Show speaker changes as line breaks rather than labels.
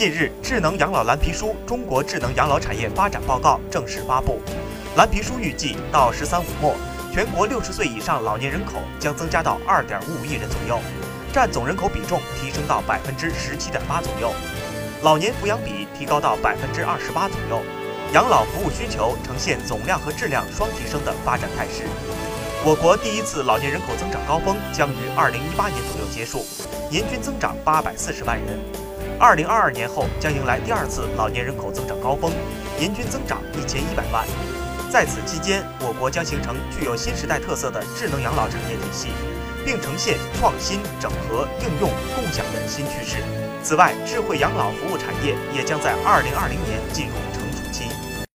近日，《智能养老蓝皮书：中国智能养老产业发展报告》正式发布。蓝皮书预计，到“十三五”末，全国六十岁以上老年人口将增加到二点五五亿人左右，占总人口比重提升到百分之十七点八左右，老年抚养比提高到百分之二十八左右，养老服务需求呈现总量和质量双提升的发展态势。我国第一次老年人口增长高峰将于二零一八年左右结束，年均增长八百四十万人。二零二二年后将迎来第二次老年人口增长高峰，年均增长一千一百万。在此期间，我国将形成具有新时代特色的智能养老产业体系，并呈现创新、整合、应用、共享的新趋势。此外，智慧养老服务产业也将在二零二零年进入。